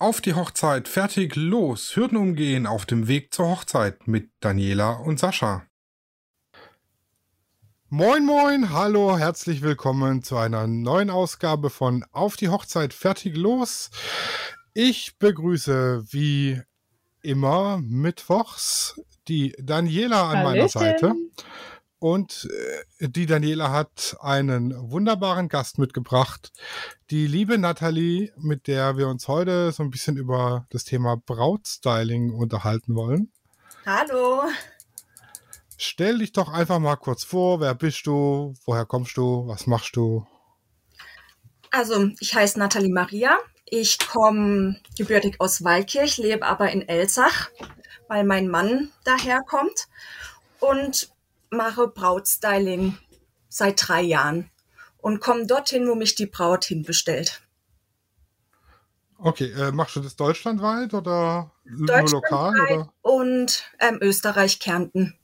Auf die Hochzeit, fertig, los, Hürden umgehen auf dem Weg zur Hochzeit mit Daniela und Sascha. Moin, moin, hallo, herzlich willkommen zu einer neuen Ausgabe von Auf die Hochzeit, fertig, los. Ich begrüße wie immer mittwochs die Daniela an Hallöchen. meiner Seite. Und äh, die Daniela hat einen wunderbaren Gast mitgebracht. Die liebe Nathalie, mit der wir uns heute so ein bisschen über das Thema Brautstyling unterhalten wollen. Hallo. Stell dich doch einfach mal kurz vor. Wer bist du? Woher kommst du? Was machst du? Also, ich heiße Nathalie Maria. Ich komme gebürtig aus Waldkirch, lebe aber in Elsach, weil mein Mann daherkommt. Und mache Brautstyling seit drei Jahren und komme dorthin, wo mich die Braut hinbestellt. Okay, äh, machst du das deutschlandweit oder nur lokal? Oder? Und ähm, Österreich, Kärnten.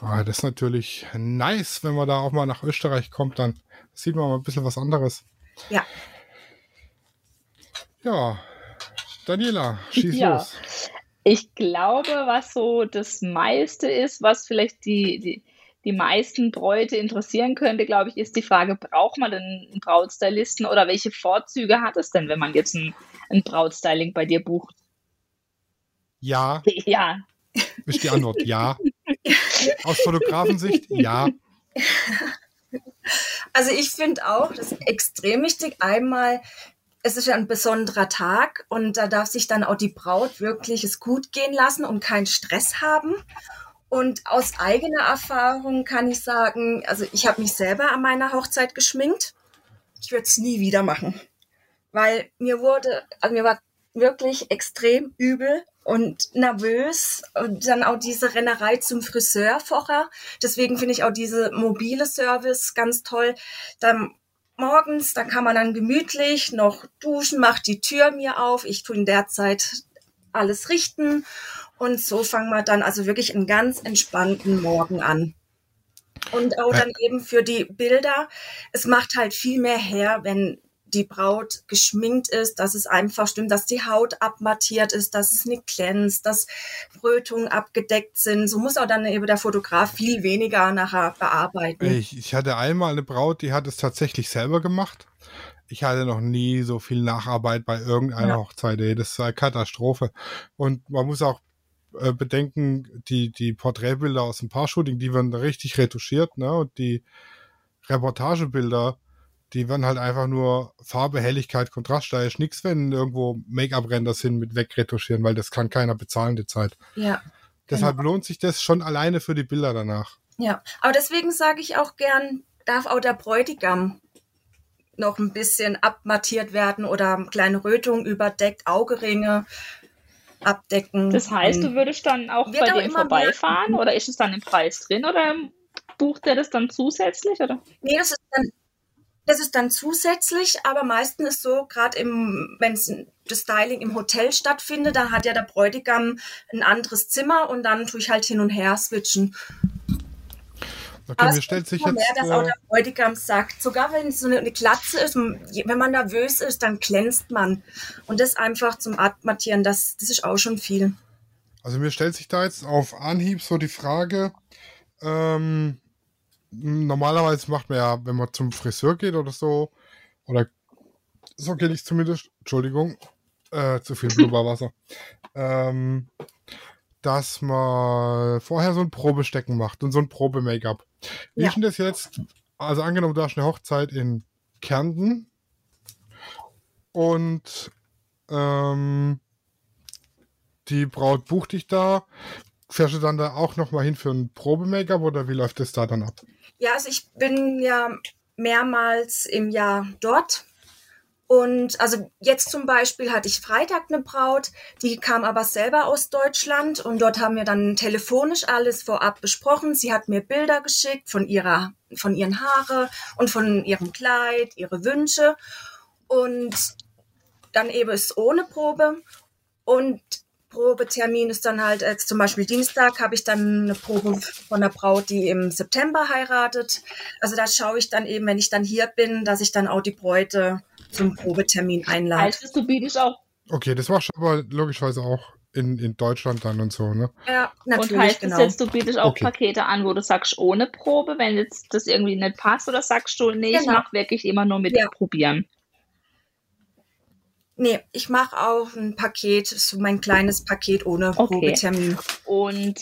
Ah, das ist natürlich nice, wenn man da auch mal nach Österreich kommt, dann sieht man mal ein bisschen was anderes. Ja. Ja, Daniela, schieß ja. los. Ich glaube, was so das meiste ist, was vielleicht die, die, die meisten Bräute interessieren könnte, glaube ich, ist die Frage, braucht man denn einen Brautstylisten oder welche Vorzüge hat es denn, wenn man jetzt ein, ein Brautstyling bei dir bucht? Ja. Ja. Ist die Antwort ja. Aus Fotografensicht ja. Also ich finde auch, das ist extrem wichtig, einmal es ist ja ein besonderer Tag und da darf sich dann auch die Braut wirklich es gut gehen lassen und keinen Stress haben. Und aus eigener Erfahrung kann ich sagen, also ich habe mich selber an meiner Hochzeit geschminkt. Ich würde es nie wieder machen, weil mir wurde, also mir war wirklich extrem übel und nervös und dann auch diese Rennerei zum Friseur vorher. Deswegen finde ich auch diese mobile Service ganz toll. Dann morgens, da kann man dann gemütlich noch duschen, macht die Tür mir auf. Ich tue in der Zeit alles richten. Und so fangen wir dann also wirklich einen ganz entspannten Morgen an. Und auch dann eben für die Bilder. Es macht halt viel mehr her, wenn die Braut geschminkt ist, dass es einfach stimmt, dass die Haut abmattiert ist, dass es nicht glänzt, dass Rötungen abgedeckt sind. So muss auch dann eben der Fotograf viel weniger nachher bearbeiten. Ich, ich hatte einmal eine Braut, die hat es tatsächlich selber gemacht. Ich hatte noch nie so viel Nacharbeit bei irgendeiner ja. Hochzeit. Ey. Das ist eine Katastrophe. Und man muss auch äh, bedenken, die, die Porträtbilder aus dem Paar-Shooting, die werden richtig retuschiert, ne? Und die Reportagebilder, die werden halt einfach nur Farbe, Helligkeit, Kontrast. Da ist nichts, wenn irgendwo Make-up-Ränder sind mit wegretuschieren, weil das kann keiner bezahlen die Zeit. Ja. Deshalb genau. lohnt sich das schon alleine für die Bilder danach. Ja, aber deswegen sage ich auch gern, darf auch der Bräutigam noch ein bisschen abmattiert werden oder kleine Rötungen überdeckt, Augeringe abdecken. Das heißt, du würdest dann auch bei dem vorbeifahren mehr. oder ist es dann im Preis drin oder bucht der das dann zusätzlich? Oder? Nee, das ist dann das ist dann zusätzlich, aber meistens ist so, gerade im, wenn das Styling im Hotel stattfindet, dann hat ja der Bräutigam ein anderes Zimmer und dann tue ich halt hin und her switchen. Okay, aber mir stellt sich jetzt. Mehr, dass auch der Bräutigam sagt, sogar wenn es so eine, eine Glatze ist, wenn man nervös ist, dann glänzt man. Und das einfach zum Atmatieren, das, das ist auch schon viel. Also mir stellt sich da jetzt auf Anhieb so die Frage, ähm, normalerweise macht man ja, wenn man zum Friseur geht oder so, oder so gehe ich zumindest, Entschuldigung, äh, zu viel Blubberwasser, ähm, dass man vorher so ein Probestecken macht und so ein Probe-Make-up. Wie ja. ist denn das jetzt? Also angenommen, du hast eine Hochzeit in Kärnten und ähm, die Braut bucht dich da. Fährst du dann da auch nochmal hin für ein Probe-Make-up oder wie läuft das da dann ab? Ja, also ich bin ja mehrmals im Jahr dort. Und also jetzt zum Beispiel hatte ich Freitag eine Braut, die kam aber selber aus Deutschland und dort haben wir dann telefonisch alles vorab besprochen. Sie hat mir Bilder geschickt von ihrer, von ihren Haare und von ihrem Kleid, ihre Wünsche und dann eben ist ohne Probe und Probetermin ist dann halt, äh, zum Beispiel Dienstag habe ich dann eine Probe von einer Braut, die im September heiratet. Also da schaue ich dann eben, wenn ich dann hier bin, dass ich dann auch die Bräute zum Probetermin einlade. Heißt du bietest auch. Okay, das machst du aber logischerweise auch in, in Deutschland dann und so, ne? Ja, natürlich, und heißt genau. das jetzt, du bietest auch Okay. Pakete an, wo du sagst, ohne Probe, wenn jetzt das irgendwie nicht passt, oder sagst du, nee, ich Genau. mache wirklich immer nur mit Ja. probieren? Nee, ich mache auch ein Paket, so mein kleines Paket ohne Okay. Probetermin. Und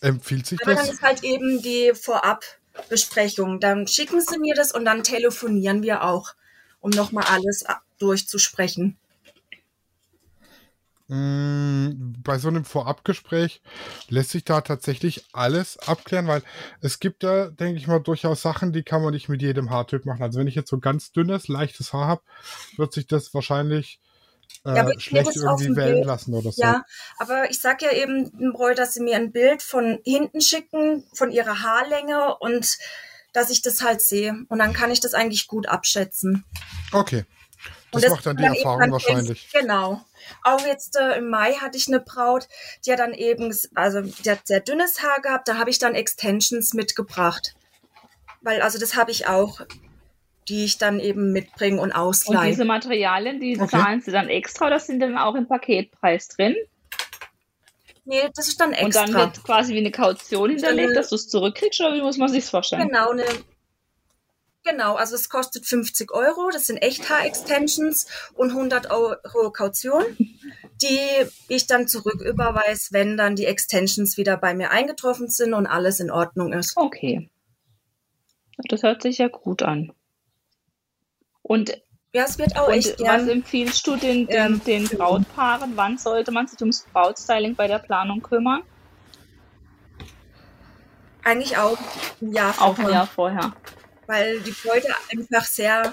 Empfiehlt sich Aber dann das? ist halt eben die Vorabbesprechung. Dann schicken sie mir das und dann telefonieren wir auch, um nochmal alles durchzusprechen. Mm, Bei so einem Vorabgespräch lässt sich da tatsächlich alles abklären, weil es gibt ja, denke ich mal, durchaus Sachen, die kann man nicht mit jedem Haartyp machen. Also wenn ich jetzt so ganz dünnes, leichtes Haar habe, wird sich das wahrscheinlich äh, Ja, schlecht irgendwie wählen Bild. lassen oder so. Ja, aber ich sag ja eben Bräu, dass sie mir ein Bild von hinten schicken, von ihrer Haarlänge und dass ich das halt sehe. Und dann kann ich das eigentlich gut abschätzen. Okay. Und Das macht dann die eben Erfahrung dann wahrscheinlich. fängt- Genau. Auch jetzt äh, im Mai hatte ich eine Braut, die hat dann eben, also die hat sehr dünnes Haar gehabt, da habe ich dann Extensions mitgebracht. Weil, also das habe ich auch, die ich dann eben mitbringe und Und ausleihe. diese Materialien, die Okay. zahlen sie dann extra oder sind dann auch im Paketpreis drin? Nee, das ist dann Und extra. dann wird quasi wie eine Kaution hinterlegt, Äh, dass du es zurückkriegst oder wie muss man sich vorstellen? Genau, eine, genau, also es kostet 50 Euro, das sind Echthaar-Extensions und 100 Euro Kaution, die ich dann zurücküberweise, wenn dann die Extensions wieder bei mir eingetroffen sind und alles in Ordnung ist. Okay. Das hört sich ja gut an. Und, Ja, es wird auch und echt was gern. empfiehlst du den, den, Ähm, den Brautpaaren? Wann sollte man sich ums Brautstyling bei der Planung kümmern? Eigentlich auch ein Jahr Auch ein vorher, Jahr vorher. Weil die Leute einfach sehr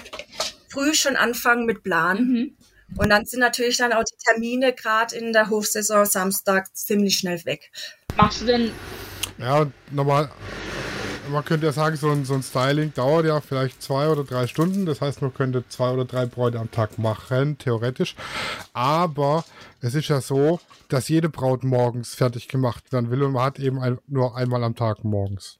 früh schon anfangen mit Planen. Mhm. Und dann sind natürlich dann auch die Termine gerade in der Hochsaison Samstag ziemlich schnell weg. Machst du denn, Ja, normal, man könnte ja sagen, so ein, so ein Styling dauert ja vielleicht zwei oder drei Stunden. Das heißt, man könnte zwei oder drei Bräute am Tag machen, theoretisch. Aber es ist ja so, dass jede Braut morgens fertig gemacht werden will und man hat eben ein, nur einmal am Tag morgens.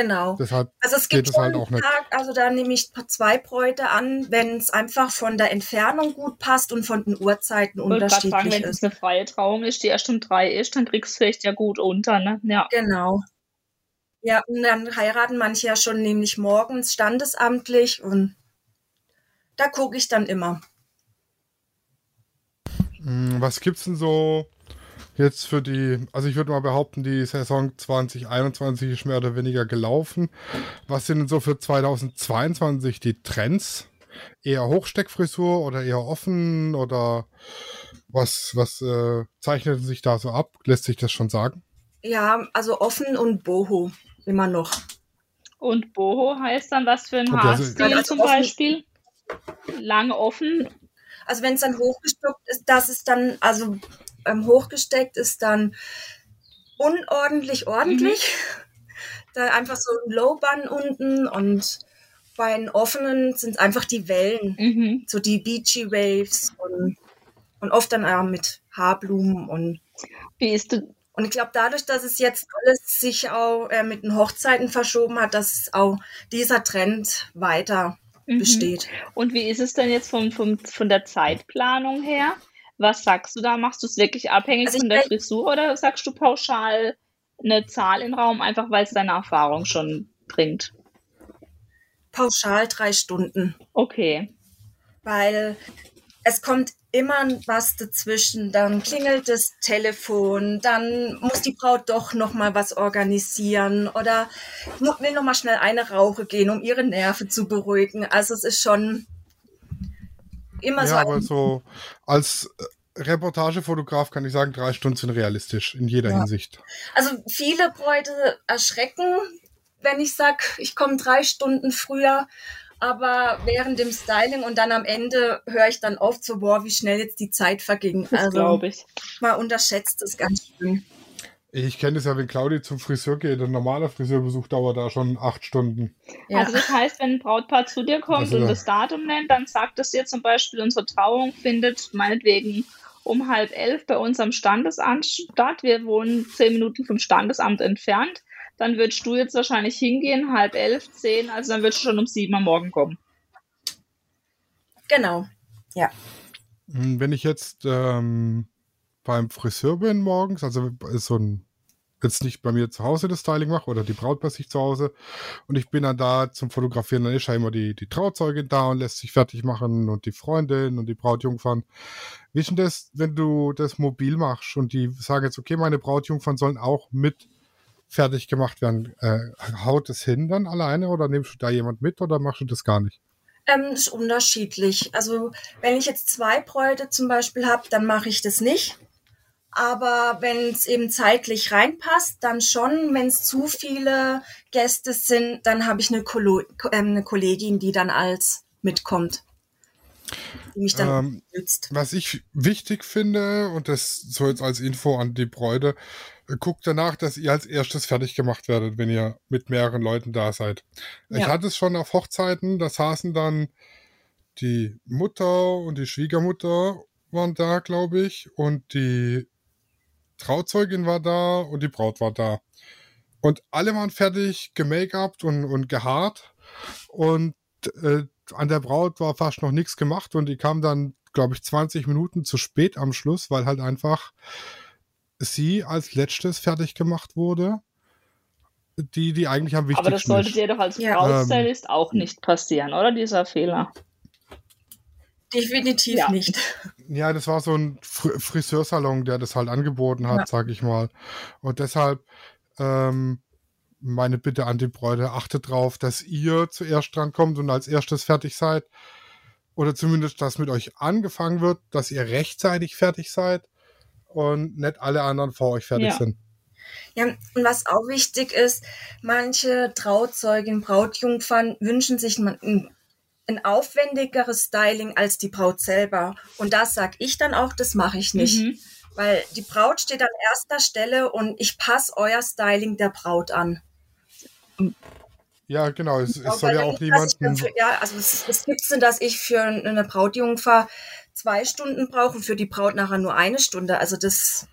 Genau. Deshalb Also es gibt es schon halt auch einen. Tag, also da nehme ich zwei Bräute an, wenn es einfach von der Entfernung gut passt und von den Uhrzeiten ich wollte gerade sagen, unterschiedlich wenn es ist. eine freie Trauung ist, die erst um drei ist, dann kriegst du vielleicht ja gut unter, ne? Ja. Genau. Ja, und dann heiraten manche ja schon nämlich morgens standesamtlich und da gucke ich dann immer. Hm, Was gibt's denn so jetzt für die, also ich würde mal behaupten, die Saison 2021 ist mehr oder weniger gelaufen. Was sind denn so für 2022 die Trends? Eher Hochsteckfrisur oder eher offen oder was, was äh, zeichnet sich da so ab? Lässt sich das schon sagen? Ja, also offen und boho immer noch. Und Boho heißt dann was für ein Okay, also- Haarstil Also zum offen- Beispiel? Lang offen. Also wenn es dann hochgestockt ist, das ist dann, also ähm, hochgesteckt ist dann unordentlich ordentlich. Da einfach so ein Low-Bun unten und bei den offenen sind einfach die Wellen, Mhm. so die Beachy Waves und, und oft dann auch mit Haarblumen und Wie ist du, und ich glaube, dadurch, dass es jetzt alles sich auch äh, mit den Hochzeiten verschoben hat, dass auch dieser Trend weiter Mhm. besteht. Und wie ist es denn jetzt vom, vom, von der Zeitplanung her? Was sagst du da? Machst du es wirklich abhängig Also von der Frisur oder sagst du pauschal eine Zahl in den Raum, einfach weil es deine Erfahrung schon bringt? Pauschal drei Stunden. Okay. weil es kommt immer was dazwischen. Dann klingelt das Telefon, dann muss die Braut doch noch mal was organisieren oder will noch mal schnell eine Rauche gehen, um ihre Nerven zu beruhigen. Also es ist schon immer so. ja, aber ein- so als äh, Reportagefotograf kann ich sagen, drei Stunden sind realistisch in jeder Ja. Hinsicht. Also viele Bräute erschrecken, wenn ich sag, ich komme drei Stunden früher. Aber während dem Styling und dann am Ende höre ich dann oft so, boah, wie schnell jetzt die Zeit verging. Das Also glaube ich. man unterschätzt es ganz schön. Ich kenne das ja, wenn Claudi zum Friseur geht, ein normaler Friseurbesuch dauert da schon acht Stunden. Ja. Also das heißt, wenn ein Brautpaar zu dir kommt Also und da- das Datum nennt, dann sagt es dir zum Beispiel, unsere Trauung findet meinetwegen um halb elf bei uns am Standesamt statt. Wir wohnen zehn Minuten vom Standesamt entfernt. Dann würdest du jetzt wahrscheinlich hingehen, halb elf, zehn, also dann würdest du schon um sieben am Morgen kommen. Genau, ja. Hm, wenn ich jetzt ähm, beim Friseur bin morgens, also so ein jetzt nicht bei mir zu Hause das Styling mache oder die Braut bei sich zu Hause und ich bin dann da zum Fotografieren, dann ist ja immer die, die Trauzeugin da und lässt sich fertig machen und die Freundin und die Brautjungfern. Wie ist denn das, wenn du das mobil machst und die sagen jetzt, okay, meine Brautjungfern sollen auch mit fertig gemacht werden. Äh, haut es hin dann alleine oder nimmst du da jemand mit oder machst du das gar nicht? Ähm, ist unterschiedlich. Also wenn ich jetzt zwei Bräute zum Beispiel habe, dann mache ich das nicht. Aber wenn es eben zeitlich reinpasst, dann schon. Wenn es zu viele Gäste sind, dann habe ich eine, Kolo äh, eine Kollegin, die dann als mitkommt. Die mich dann ähm. Was ich wichtig finde, und das so jetzt als Info an die Bräute, guckt danach, dass ihr als erstes fertig gemacht werdet, wenn ihr mit mehreren Leuten da seid. Ja. Ich hatte es schon auf Hochzeiten, da saßen dann die Mutter und die Schwiegermutter waren da, glaube ich, und die Trauzeugin war da und die Braut war da. Und alle waren fertig, gemake-upt und, und gehaart. Und äh, an der Braut war fast noch nichts gemacht und die kam dann, glaube ich, 20 Minuten zu spät am Schluss, weil halt einfach sie als letztes fertig gemacht wurde. Die, die eigentlich am wichtigsten Aber das sollte dir doch als. Brautstylist ähm, auch nicht passieren, oder? Dieser Fehler. Definitiv ja. nicht. Ja, das war so ein Fr Friseursalon, der das halt angeboten hat, ja. sag ich mal. Und deshalb ähm, meine Bitte an die Bräute, achtet drauf, dass ihr zuerst drankommt und als erstes fertig seid. Oder zumindest, dass mit euch angefangen wird, dass ihr rechtzeitig fertig seid und nicht alle anderen vor euch fertig ja. sind. Ja, und was auch wichtig ist, manche Trauzeugen, Brautjungfern wünschen sich ein ein aufwendigeres Styling als die Braut selber. Und das sag ich dann auch, das mache ich nicht. Mhm. Weil die Braut steht an erster Stelle und ich passe euer Styling der Braut an. Ja, genau. Es, es soll ja auch niemanden. ja, also es, es gibt es, dass ich für eine Brautjungfer zwei Stunden brauche und für die Braut nachher nur eine Stunde. Also das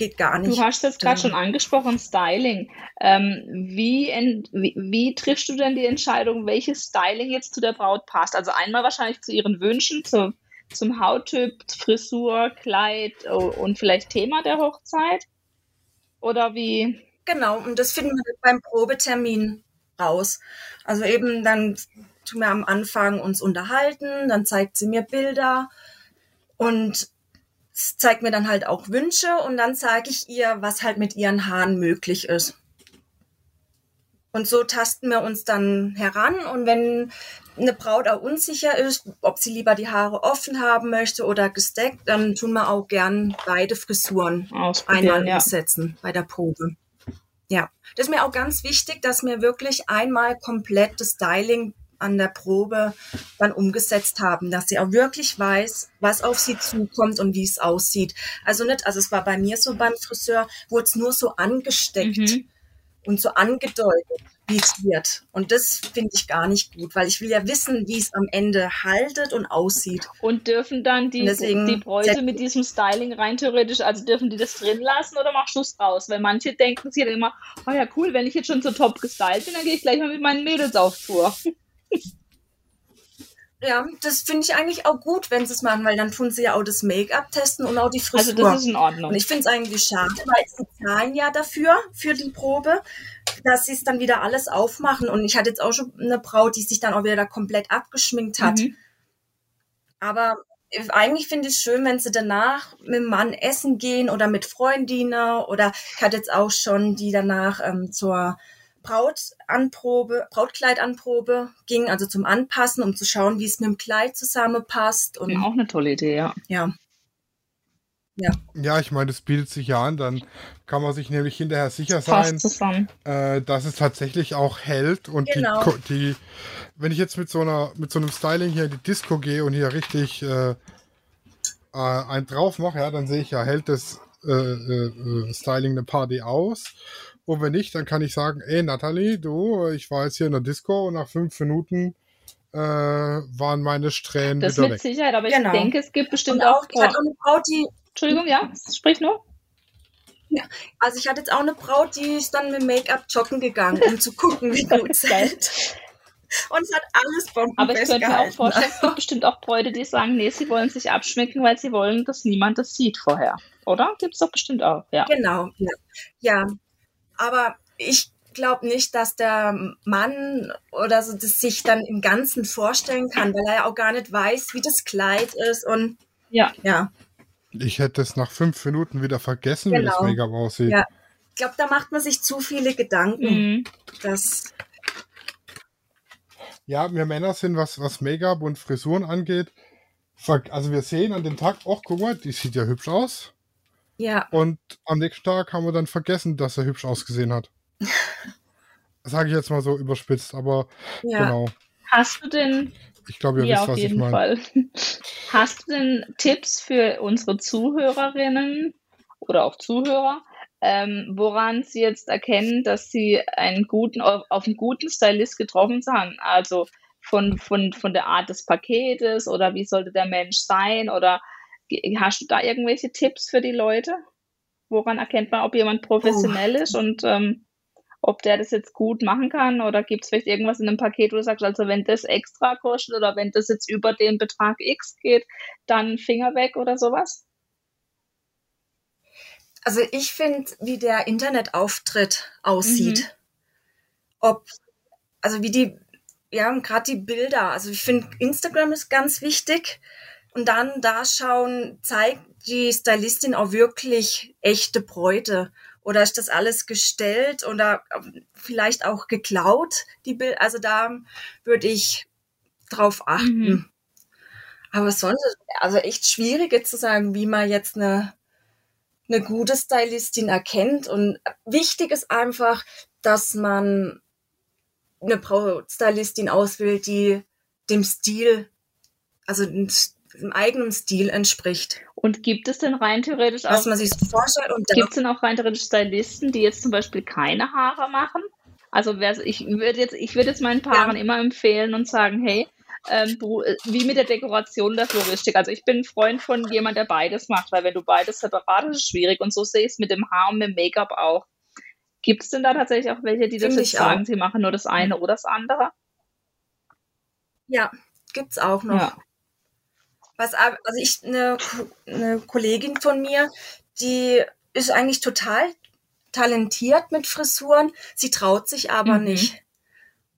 geht gar nicht. Du hast jetzt gerade schon angesprochen, Styling. Ähm, wie, wie, wie, triffst du denn die Entscheidung, welches Styling jetzt zu der Braut passt? Also einmal wahrscheinlich zu ihren Wünschen, zu, zum Hauttyp, Frisur, Kleid und vielleicht Thema der Hochzeit? Oder wie? Genau, und das finden wir beim Probetermin raus. Also eben dann tun wir am Anfang uns unterhalten, dann zeigt sie mir Bilder und zeigt mir dann halt auch Wünsche und dann sage ich ihr, was halt mit ihren Haaren möglich ist. Und so tasten wir uns dann heran und wenn eine Braut auch unsicher ist, ob sie lieber die Haare offen haben möchte oder gesteckt, dann tun wir auch gern beide Frisuren einmal ja. umsetzen bei der Probe. Ja, das ist mir auch ganz wichtig, dass wir wirklich einmal komplett das Styling an der Probe dann umgesetzt haben, dass sie auch wirklich weiß, was auf sie zukommt und wie es aussieht. Also nicht, also es war bei mir so beim Friseur, wurde es nur so angesteckt mhm. und so angedeutet, wie es wird. Und das finde ich gar nicht gut, weil ich will ja wissen, wie es am Ende haltet und aussieht. Und dürfen dann die, die Bräute mit diesem Styling rein theoretisch, also dürfen die das drin lassen oder machst du es raus? Weil manche denken sich dann immer, oh ja cool, wenn ich jetzt schon so top gestylt bin, dann gehe ich gleich mal mit meinen Mädels auf Tour. Ja, das finde ich eigentlich auch gut, wenn sie es machen, weil dann tun sie ja auch das Make-up testen und auch die Frisur. Also das ist in Ordnung. Und ich finde es eigentlich schade, weil sie zahlen ja dafür, für die Probe, dass sie es dann wieder alles aufmachen. Und ich hatte jetzt auch schon eine Braut, die sich dann auch wieder da komplett abgeschminkt hat. Mhm. Aber eigentlich finde ich es schön, wenn sie danach mit dem Mann essen gehen oder mit Freundinnen oder ich hatte jetzt auch schon die danach ähm, zur Brautanprobe, Brautkleidanprobe ging, also zum Anpassen, um zu schauen, wie es mit dem Kleid zusammenpasst. Und ja, auch eine tolle Idee, ja. Ja. Ja. ja, ich meine, das bietet sich ja an, dann kann man sich nämlich hinterher sicher sein, äh, dass es tatsächlich auch hält und genau. die, die, wenn ich jetzt mit so einer, mit so einem Styling hier in die Disco gehe und hier richtig äh, äh, einen drauf mache, ja, dann sehe ich ja, hält das äh, äh, Styling eine Party aus und wenn nicht, dann kann ich sagen, ey Natalie, du, ich war jetzt hier in der Disco und nach fünf Minuten äh, waren meine Strähnen das wieder mit weg. Sicherheit, aber genau. ich denke, es gibt bestimmt auch, auch, auch eine Braut, die... Entschuldigung, ja, sprich nur. Ja, also ich hatte jetzt auch eine Braut, die ist dann mit Make-up joggen gegangen, um zu gucken, wie gut es hält. Und es hat alles Bomben Aber ich könnte mir auch vorstellen, es gibt bestimmt auch Bräute, die sagen, nee, sie wollen sich abschminken, weil sie wollen, dass niemand das sieht vorher. Oder? Gibt es doch bestimmt auch, ja. Genau, ja. Ja, aber ich glaube nicht, dass der Mann oder so das sich dann im Ganzen vorstellen kann, weil er ja auch gar nicht weiß, wie das Kleid ist und ja. ja. Ich hätte es nach fünf Minuten wieder vergessen, genau. wie das. Make-up aussieht. Ja. Ich glaube, da macht man sich zu viele Gedanken. Mhm. Dass ja, wir Männer sind, was, was Make-up und Frisuren angeht, also wir sehen an dem Tag, ach guck mal, die sieht ja hübsch aus. Ja. Und am nächsten Tag haben wir dann vergessen, dass er hübsch ausgesehen hat. Sage ich jetzt mal so überspitzt, aber ja. genau. Hast du denn ich glaube, ihr ja, wisst, was ich meine. Hast du denn Tipps für unsere Zuhörerinnen oder auch Zuhörer, ähm, woran sie jetzt erkennen, dass sie einen guten, auf einen guten Stylist getroffen haben? Also von, von, von der Art des Paketes oder wie sollte der Mensch sein? Oder hast du da irgendwelche Tipps für die Leute? Woran erkennt man, ob jemand professionell oh. ist und ähm, ob der das jetzt gut machen kann oder gibt es vielleicht irgendwas in einem Paket, wo du sagst, also wenn das extra kostet oder wenn das jetzt über den Betrag X geht, dann Finger weg oder sowas? Also ich finde, wie der Internetauftritt aussieht. Mhm. Ob, also wie die, ja, gerade die Bilder. Also ich finde, Instagram ist ganz wichtig. Und dann da schauen, zeigt die Stylistin auch wirklich echte Bräute oder ist das alles gestellt oder ähm, vielleicht auch geklaut? Die Bild also da würde ich drauf achten. Mhm. Aber sonst, also echt schwierig jetzt zu sagen, wie man jetzt eine, eine gute Stylistin erkennt. Und wichtig ist einfach, dass man eine Brautstylistin auswählt, die dem Stil, also dem eigenen Stil entspricht. Und gibt es denn rein theoretisch auch, was man sich so vorstellt? gibt es denn auch rein theoretisch Stylisten, die jetzt zum Beispiel keine Haare machen? Also ich würde jetzt, ich würde jetzt meinen Paaren ja. immer empfehlen und sagen, hey, ähm, äh, wie mit der Dekoration der Floristik. Also ich bin ein Freund von jemand, der beides macht, weil wenn du beides separat ist, ist es schwierig. Und so sehe ich es mit dem Haar und mit dem Make-up auch. Gibt es denn da tatsächlich auch welche, die das jetzt sagen, sie machen nur das eine oder das andere? Ja, gibt es auch noch. Ja. Was, also ich, eine, eine Kollegin von mir, die ist eigentlich total talentiert mit Frisuren. Sie traut sich aber mhm. nicht.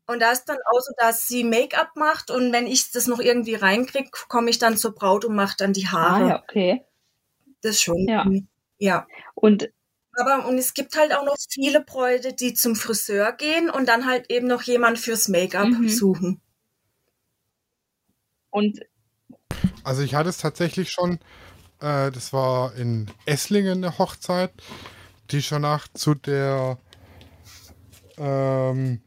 Und da ist dann auch so, dass sie Make-up macht und wenn ich das noch irgendwie reinkriege, komme ich dann zur Braut und mache dann die Haare. Ah, ja, okay. Das schon. Ja. ja. Und aber und es gibt halt auch noch viele Bräute, die zum Friseur gehen und dann halt eben noch jemand fürs Make-up mhm. suchen. Und also ich hatte es tatsächlich schon, äh, das war in Esslingen eine Hochzeit, die schon nach zu der, ähm,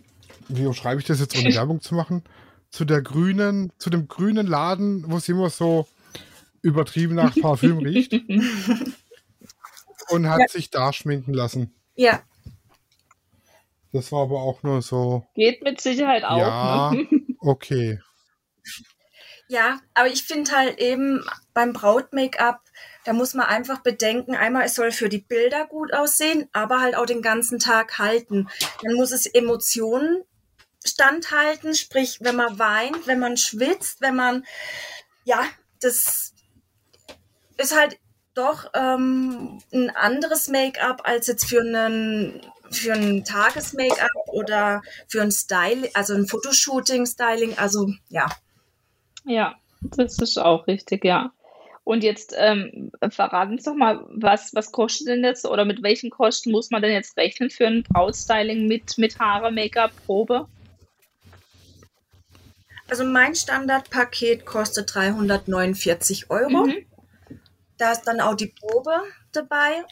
wie schreibe ich das jetzt, ohne Werbung zu machen, zu der grünen, zu dem grünen Laden, wo es immer so übertrieben nach Parfüm riecht. und hat ja. sich da schminken lassen. Ja. Das war aber auch nur so. Geht mit Sicherheit auch. Ja, ne? okay. Ja, aber ich finde halt eben beim Braut-Make-up, da muss man einfach bedenken, einmal es soll für die Bilder gut aussehen, aber halt auch den ganzen Tag halten. Dann muss es Emotionen standhalten, sprich, wenn man weint, wenn man schwitzt, wenn man, ja, das ist halt doch ähm, ein anderes Make-up als jetzt für einen für ein Tages-Make-up oder für ein Style, also ein Fotoshooting-Styling, also ja. Ja, das ist auch richtig, ja. Und jetzt ähm, verraten uns doch mal, was, was kostet denn jetzt oder mit welchen Kosten muss man denn jetzt rechnen für ein Brautstyling mit, mit Haare, Make-up, Probe? Also mein Standardpaket kostet 349 Euro. Mhm. Da ist dann auch die Probe dabei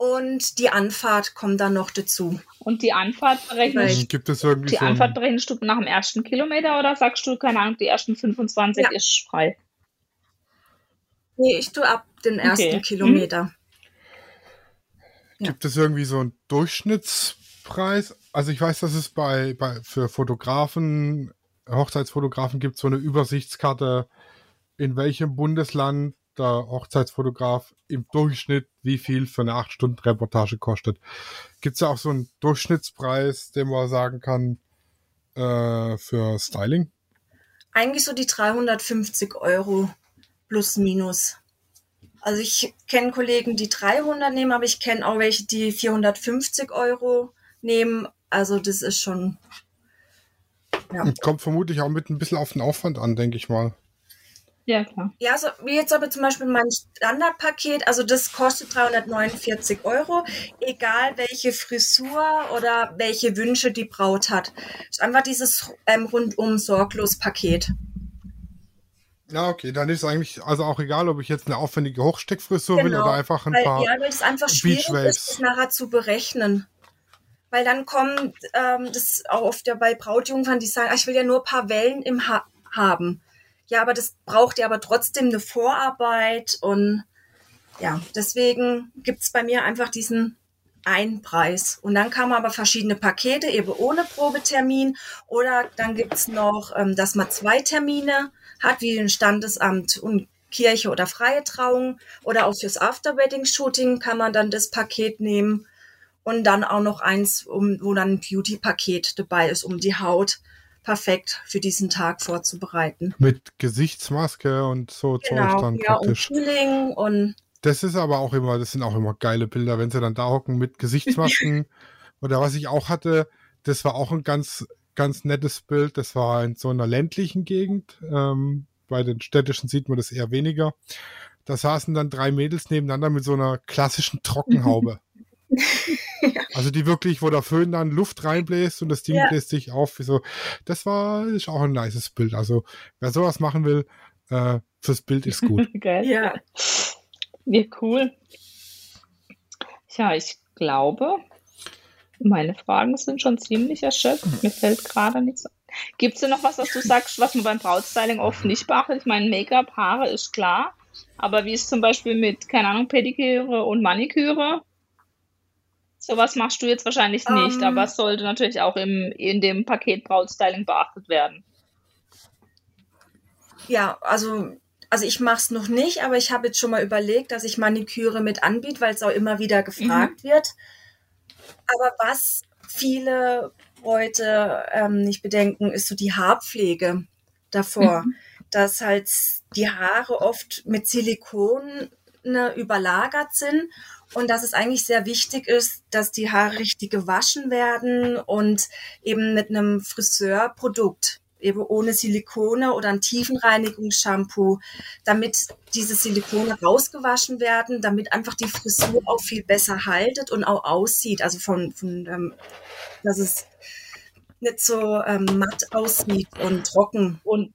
und die Anfahrt kommt dann noch dazu. Und die Anfahrt berechnest, Gibt es irgendwie die so Anfahrt berechnest du nach dem ersten Kilometer oder sagst du, keine Ahnung, die ersten 25 ja. ist frei? Nee, ich tue ab den ersten okay. Kilometer. Hm. Gibt es irgendwie so einen Durchschnittspreis? Also ich weiß, dass es bei, bei für Fotografen, Hochzeitsfotografen gibt so eine Übersichtskarte, in welchem Bundesland der Hochzeitsfotograf im Durchschnitt, wie viel für eine 8-Stunden-Reportage kostet. Gibt es ja auch so einen Durchschnittspreis, den man sagen kann, äh, für Styling? Eigentlich so die 350 Euro plus minus. Also ich kenne Kollegen, die 300 nehmen, aber ich kenne auch welche, die 450 Euro nehmen. Also das ist schon. Ja. Kommt vermutlich auch mit ein bisschen auf den Aufwand an, denke ich mal. Ja, klar. Ja, also wie jetzt aber zum Beispiel mein Standardpaket, also das kostet 349 Euro, egal welche Frisur oder welche Wünsche die Braut hat. Das ist einfach dieses ähm, rundum sorglos Paket. Ja, okay, dann ist es eigentlich also auch egal, ob ich jetzt eine aufwendige Hochsteckfrisur genau, will oder einfach ein weil, paar. Ja, weil es einfach schwierig ist, das nachher zu berechnen. Weil dann kommen, ähm, das auch oft ja bei Brautjungfern, die sagen, ah, ich will ja nur ein paar Wellen im Haar haben. Ja, aber das braucht ja aber trotzdem eine Vorarbeit und ja, deswegen gibt's bei mir einfach diesen einen Preis. Und dann kann man aber verschiedene Pakete, eben ohne Probetermin. Oder dann gibt's noch, ähm, dass man zwei Termine hat, wie ein Standesamt und Kirche oder freie Trauung. Oder auch fürs After-Wedding-Shooting kann man dann das Paket nehmen. Und dann auch noch eins, wo dann ein Beauty-Paket dabei ist, um die Haut perfekt für diesen Tag vorzubereiten. Mit Gesichtsmaske und so genau, Zeug dann ja, praktisch. Und Peeling und das ist aber auch immer, das sind auch immer geile Bilder, wenn sie dann da hocken mit Gesichtsmasken. Oder was ich auch hatte, das war auch ein ganz ganz nettes Bild. Das war in so einer ländlichen Gegend. Ähm, bei den städtischen sieht man das eher weniger. Da saßen dann drei Mädels nebeneinander mit so einer klassischen Trockenhaube. Also die wirklich, wo der Föhn dann Luft reinbläst und das Ding ja. bläst sich auf. So. Das war ist auch ein nices Bild. Also wer sowas machen will, äh, fürs Bild ist gut. Geil. Ja. Ja, cool. Ja, ich glaube, meine Fragen sind schon ziemlich erschöpft. Mir fällt gerade nichts ein. Gibt es denn noch was, was du sagst, was man beim Brautstyling oft nicht beachtet? Ich meine, Make-up, Haare ist klar. Aber wie ist zum Beispiel mit, keine Ahnung, Pediküre und Maniküre? Sowas machst du jetzt wahrscheinlich nicht, um, ähm. aber es sollte natürlich auch im, in dem Paket Brautstyling beachtet werden. Ja, also, also ich mache es noch nicht, aber ich habe jetzt schon mal überlegt, dass ich Maniküre mit anbiete, weil es auch immer wieder gefragt mhm. wird. Aber was viele Leute ähm, nicht bedenken, ist so die Haarpflege davor. Mhm. Dass halt die Haare oft mit Silikon ne, überlagert sind und dass es eigentlich sehr wichtig ist, dass die Haare richtig gewaschen werden und eben mit einem Friseurprodukt eben ohne Silikone oder ein Tiefenreinigungsshampoo, damit diese Silikone rausgewaschen werden, damit einfach die Frisur auch viel besser haltet und auch aussieht. Also von, von ähm, dass es nicht so ähm, matt aussieht und trocken. Und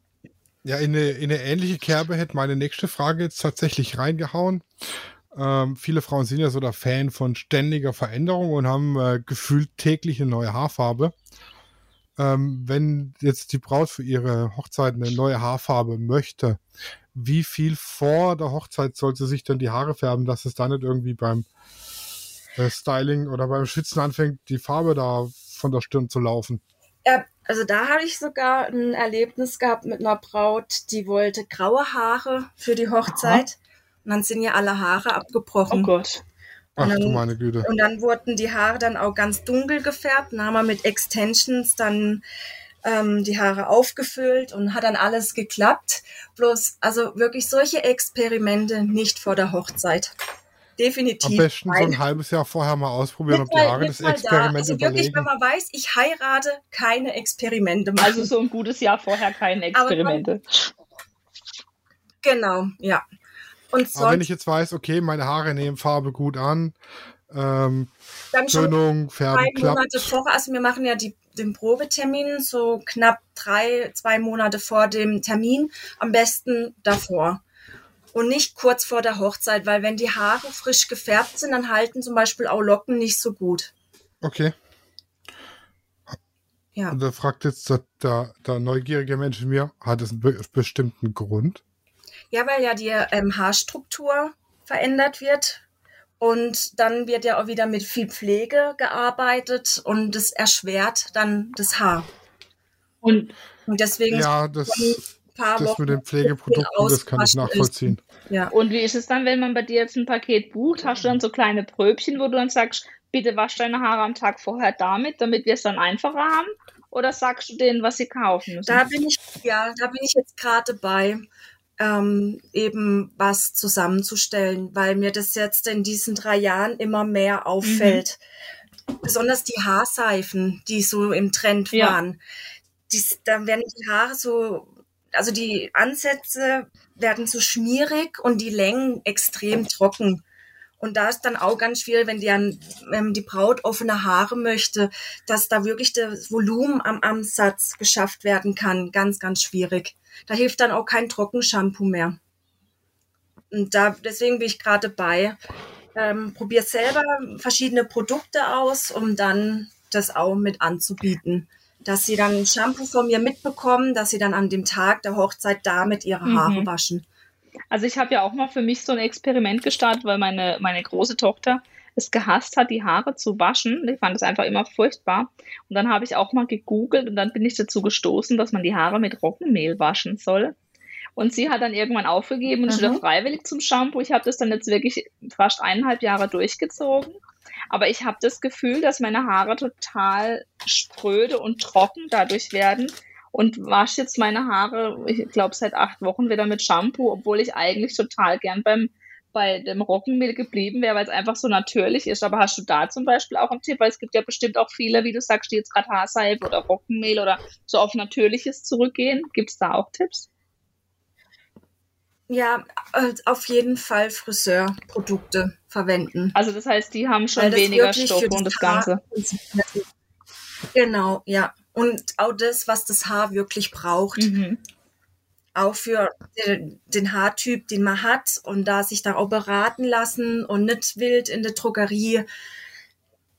ja, in eine, in eine ähnliche Kerbe hätte meine nächste Frage jetzt tatsächlich reingehauen. Ähm, viele Frauen sind ja so der Fan von ständiger Veränderung und haben äh, gefühlt täglich eine neue Haarfarbe ähm, wenn jetzt die Braut für ihre Hochzeit eine neue Haarfarbe möchte, wie viel vor der Hochzeit sollte sich dann die Haare färben, dass es da nicht irgendwie beim äh, Styling oder beim Schwitzen anfängt, die Farbe da von der Stirn zu laufen? Ja, also da habe ich sogar ein Erlebnis gehabt mit einer Braut, die wollte graue Haare für die Hochzeit. Aha. Und dann sind ja alle Haare abgebrochen. Oh Gott. Ach dann, du meine Güte. Und dann wurden die Haare dann auch ganz dunkel gefärbt. Dann haben wir mit Extensions dann ähm, die Haare aufgefüllt und hat dann alles geklappt. Bloß, also wirklich solche Experimente nicht vor der Hochzeit. Definitiv. Am besten so ein halbes Jahr vorher mal ausprobieren, ob die Haare das Experiment da. Also wirklich, wenn man weiß, ich heirate, keine Experimente machen. Also so ein gutes Jahr vorher keine Experimente. Man, genau, ja. Und sonst, Aber wenn ich jetzt weiß, okay, meine Haare nehmen Farbe gut an, ähm, dann Tönung, Färben drei klappt. Monate vorher, also wir machen ja die, den Probetermin so knapp drei, zwei Monate vor dem Termin, am besten davor. Und nicht kurz vor der Hochzeit, weil wenn die Haare frisch gefärbt sind, dann halten zum Beispiel auch Locken nicht so gut. Okay. Ja. Und da fragt jetzt der, der, der neugierige Mensch in mir, hat es einen bestimmten Grund? Ja, weil ja die ähm, Haarstruktur verändert wird. Und dann wird ja auch wieder mit viel Pflege gearbeitet und das erschwert dann das Haar. Und, und deswegen ja, das, das mit den Pflegeprodukten, das kann ich nachvollziehen. Ja. Und wie ist es dann, wenn man bei dir jetzt ein Paket bucht? Hast du dann so kleine Pröbchen, wo du dann sagst, bitte wasch deine Haare am Tag vorher damit, damit wir es dann einfacher haben? oder sagst du denen, was sie kaufen müssen? Da bin ich, ja, da bin ich jetzt gerade bei, ähm, eben was zusammenzustellen, weil mir das jetzt in diesen drei Jahren immer mehr auffällt. Mhm. Besonders die Haarseifen, die so im Trend ja. waren. Die, da werden die Haare so, also die Ansätze werden so schmierig und die Längen extrem trocken. Und da ist dann auch ganz schwierig, wenn die, an, wenn die Braut offene Haare möchte, dass da wirklich das Volumen am Ansatz geschafft werden kann. Ganz, ganz schwierig. Da hilft dann auch kein Trockenshampoo mehr. Und da, deswegen bin ich gerade bei. Ähm, probiere selber verschiedene Produkte aus, um dann das auch mit anzubieten. Dass sie dann Shampoo von mir mitbekommen, dass sie dann an dem Tag der Hochzeit damit ihre Haare mhm. waschen. Also ich habe ja auch mal für mich so ein Experiment gestartet, weil meine, meine große Tochter es gehasst hat, die Haare zu waschen. Ich fand es einfach immer furchtbar. Und dann habe ich auch mal gegoogelt und dann bin ich dazu gestoßen, dass man die Haare mit Roggenmehl waschen soll. Und sie hat dann irgendwann aufgegeben und ist wieder freiwillig zum Shampoo. Ich habe das dann jetzt wirklich fast eineinhalb Jahre durchgezogen. Aber ich habe das Gefühl, dass meine Haare total spröde und trocken dadurch werden, und wasche jetzt meine Haare, ich glaube, seit acht Wochen wieder mit Shampoo, obwohl ich eigentlich total gern beim bei dem Roggenmehl geblieben wäre, weil es einfach so natürlich ist. Aber hast du da zum Beispiel auch einen Tipp? Weil es gibt ja bestimmt auch viele, wie du sagst, die jetzt gerade Haarseife oder Roggenmehl oder so auf Natürliches zurückgehen. Gibt es da auch Tipps? Ja, auf jeden Fall Friseurprodukte verwenden. Also das heißt, die haben schon weniger Stoffe und das Ganze. Genau, ja und auch das, was das Haar wirklich braucht. Mhm. Auch für den, den, Haartyp, den man hat und da sich da auch beraten lassen und nicht wild in der Drogerie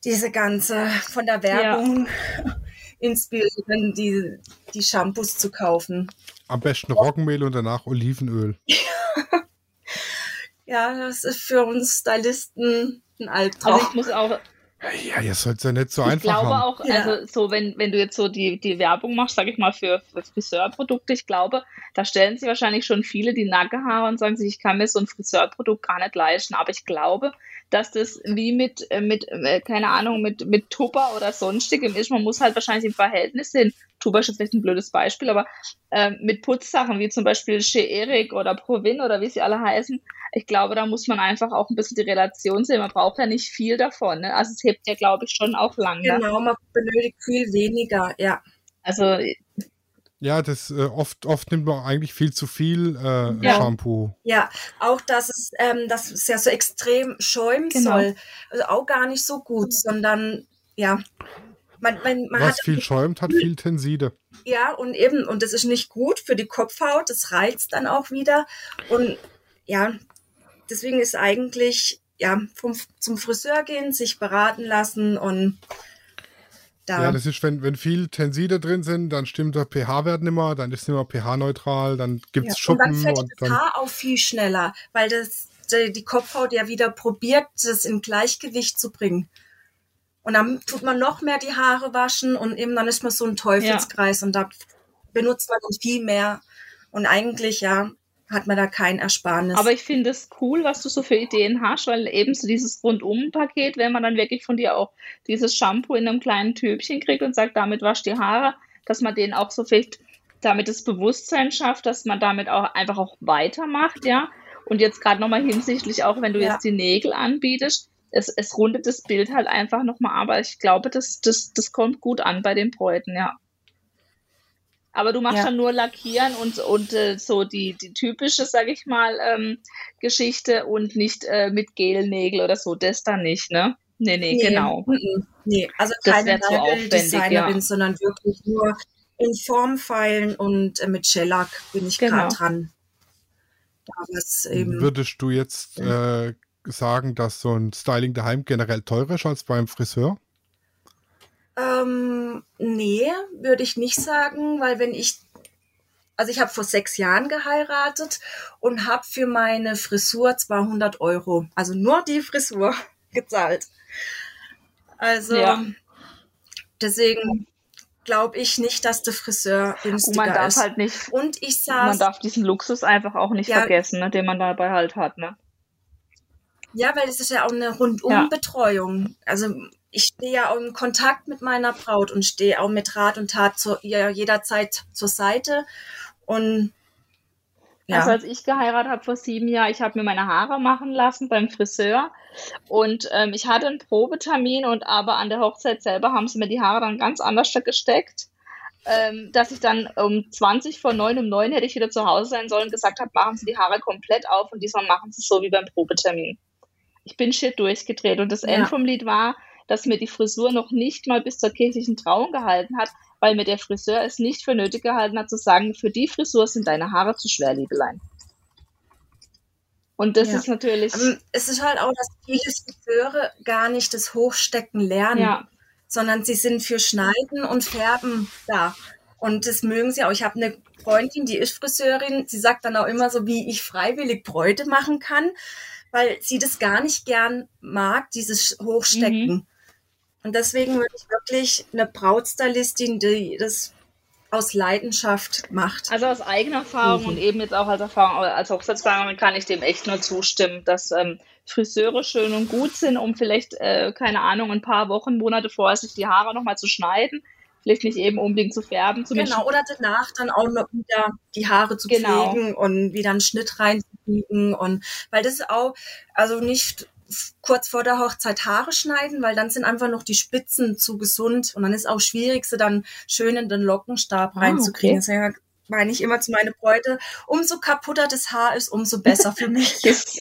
diese ganze von der Werbung ja. inspirieren, die, die Shampoos zu kaufen. Am besten Roggenmehl und danach Olivenöl. ja, das ist für uns Stylisten ein Albtraum. Also ich muss auch ja, ihr sollt es ja nicht so ich einfach Ich glaube haben. auch, also so, wenn, wenn du jetzt so die, die Werbung machst, sage ich mal, für, für Friseurprodukte, ich glaube, da stellen sich wahrscheinlich schon viele die Nackenhaare und sagen sich, ich kann mir so ein Friseurprodukt gar nicht leisten. Aber ich glaube, dass das wie mit, äh, mit äh, keine Ahnung, mit, mit Tupper oder sonstigem ist. Man muss halt wahrscheinlich im Verhältnis sehen. Tupper ist vielleicht ein blödes Beispiel, aber äh, mit Putzsachen wie zum Beispiel Chez Eric oder Provin oder wie sie alle heißen, ich glaube, da muss man einfach auch ein bisschen die Relation sehen. Man braucht ja nicht viel davon. Ne? Also es hebt ja, glaube ich, schon auch lange. Genau, man benötigt viel weniger, ja. Also ja, das äh, oft, oft nimmt man eigentlich viel zu viel äh, ja. Shampoo. Ja, auch dass es, ähm, dass es ja so extrem schäumen genau. soll. Also auch gar nicht so gut, sondern ja. Man, man, man Was hat, viel schäumt, hat viel Tenside. Ja, und eben, und das ist nicht gut für die Kopfhaut, das reizt dann auch wieder. Und ja, deswegen ist eigentlich, ja, vom, zum Friseur gehen, sich beraten lassen und da. Ja, das ist, wenn, wenn viel Tenside drin sind, dann stimmt der pH-Wert nicht mehr, dann ist es nicht mehr pH-neutral, dann gibt es ja, Schuppen. Und dann fällt und das Haar auch viel schneller, weil das, die Kopfhaut ja wieder probiert, das in Gleichgewicht zu bringen. Und dann tut man noch mehr die Haare waschen und eben dann ist man so ein Teufelskreis ja. und da benutzt man dann viel mehr. Und eigentlich, ja, hat man da kein Ersparnis. Aber ich finde es cool, was du so für Ideen hast, weil eben so dieses Rundum-Paket, wenn man dann wirklich von dir auch dieses Shampoo in einem kleinen Tübchen kriegt und sagt, damit wasch die Haare, dass man denen auch so vielleicht damit das Bewusstsein schafft, dass man damit auch einfach auch weitermacht, ja. Und jetzt gerade nochmal hinsichtlich auch, wenn du ja. jetzt die Nägel anbietest, es, es rundet das Bild halt einfach nochmal, aber ich glaube, das, das, das kommt gut an bei den Bräuten, ja. Aber du machst ja. dann nur Lackieren und, und äh, so die, die typische, sag ich mal, ähm, Geschichte und nicht äh, mit Gelnägel oder so, das dann nicht, ne? Nee, nee, nee genau. Nee, nee. also keine Designerin, ja. sondern wirklich nur in Formfeilen und äh, mit Shellac bin ich genau. gerade dran. Würdest du jetzt äh, sagen, dass so ein Styling daheim generell teurer ist als beim Friseur? Ähm, nee, würde ich nicht sagen, weil wenn ich, also ich habe vor sechs Jahren geheiratet und habe für meine Frisur 200 Euro, also nur die Frisur gezahlt. Also ja. deswegen glaube ich nicht, dass der Friseur günstiger man darf ist. Halt nicht, und ich saß, man darf diesen Luxus einfach auch nicht ja, vergessen, ne, den man dabei halt hat. Ne? Ja, weil es ist ja auch eine Rundumbetreuung. Ja. Also ich stehe ja auch im Kontakt mit meiner Braut und stehe auch mit Rat und Tat zu, ja, jederzeit zur Seite. Und ja. Also als ich geheiratet habe vor sieben Jahren, ich habe mir meine Haare machen lassen beim Friseur und ähm, ich hatte einen Probetermin und aber an der Hochzeit selber haben sie mir die Haare dann ganz anders gesteckt, ähm, dass ich dann um 20 vor 9 um 9 hätte ich wieder zu Hause sein sollen und gesagt habe, machen Sie die Haare komplett auf und diesmal machen Sie es so wie beim Probetermin. Ich bin shit durchgedreht und das ja. End vom Lied war, dass mir die Frisur noch nicht mal bis zur kirchlichen Trauung gehalten hat, weil mir der Friseur es nicht für nötig gehalten hat zu sagen, für die Frisur sind deine Haare zu schwer, Liebelein. Und das ja. ist natürlich. Aber es ist halt auch, dass viele Friseure gar nicht das Hochstecken lernen, ja. sondern sie sind für Schneiden und Färben da. Und das mögen sie auch. Ich habe eine Freundin, die ist Friseurin, sie sagt dann auch immer so, wie ich freiwillig Bräute machen kann, weil sie das gar nicht gern mag, dieses Hochstecken. Mhm. Und deswegen würde ich wirklich eine Brautstylistin, die das aus Leidenschaft macht. Also aus eigener Erfahrung mhm. und eben jetzt auch als Erfahrung als Hochzeitsplanerin kann ich dem echt nur zustimmen, dass ähm, Friseure schön und gut sind, um vielleicht, äh, keine Ahnung, ein paar Wochen, Monate vorher sich die Haare nochmal zu schneiden. Vielleicht nicht eben unbedingt zu färben. genau, oder danach dann auch noch wieder die Haare zu genau. pflegen und wieder einen Schnitt reinzubiegen. Und weil das ist auch, also nicht kurz vor der Hochzeit Haare schneiden, weil dann sind einfach noch die Spitzen zu gesund und dann ist auch schwierig, sie dann schön in den Lockenstab ah, reinzukriegen. Okay. Deswegen meine ich immer zu meiner Bräute, umso kaputter das Haar ist, umso besser für mich.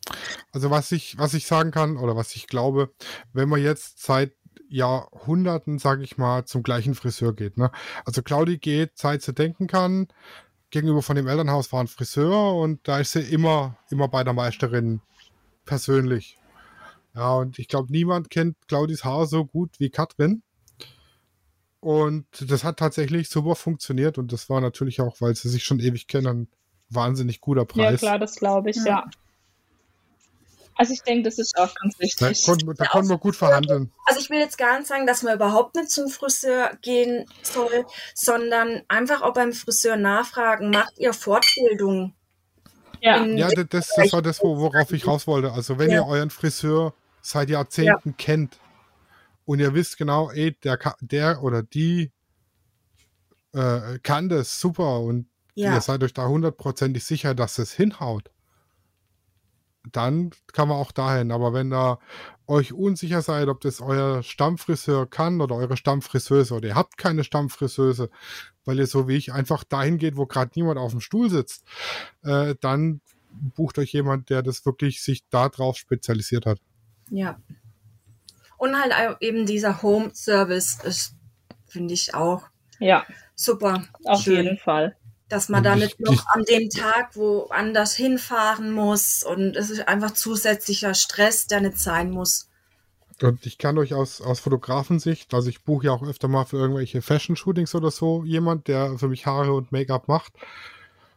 Also was ich, was ich sagen kann oder was ich glaube, wenn man jetzt seit Jahrhunderten, sage ich mal, zum gleichen Friseur geht. Ne? Also Claudi geht, seit sie denken kann, gegenüber von dem Elternhaus war ein Friseur und da ist sie immer, immer bei der Meisterin persönlich. Ja, und ich glaube, niemand kennt Claudis Haar so gut wie Katrin. Und das hat tatsächlich super funktioniert und das war natürlich auch, weil sie sich schon ewig kennen, ein wahnsinnig guter Preis. Ja, klar, das glaube ich, ja. ja. Also ich denke, das ist auch ganz wichtig. Da, konnten, da konnten wir gut verhandeln. Also ich will jetzt gar nicht sagen, dass man überhaupt nicht zum Friseur gehen soll, sondern einfach auch beim Friseur nachfragen, macht ihr Fortbildung? Ja, ja das, das war das, worauf ich raus wollte. Also wenn ja. ihr euren Friseur seit Jahrzehnten ja. kennt und ihr wisst genau, ey, der, der oder die äh, kann das super und ja. ihr seid euch da hundertprozentig sicher, dass es hinhaut, dann kann man auch dahin. Aber wenn da euch unsicher seid, ob das euer Stammfriseur kann oder eure Stammfriseuse oder ihr habt keine Stammfriseuse, weil ihr so wie ich einfach dahin geht, wo gerade niemand auf dem Stuhl sitzt, äh, dann bucht euch jemand, der das wirklich sich darauf spezialisiert hat. Ja. Und halt eben dieser Home Service ist, finde ich auch ja. super. Auf schön, jeden Fall. Dass man da nicht noch an dem Tag woanders hinfahren muss und es ist einfach zusätzlicher Stress, der nicht sein muss. Und ich kann euch aus, aus Fotografensicht, also ich buche ja auch öfter mal für irgendwelche Fashion-Shootings oder so jemand, der für mich Haare und Make-up macht.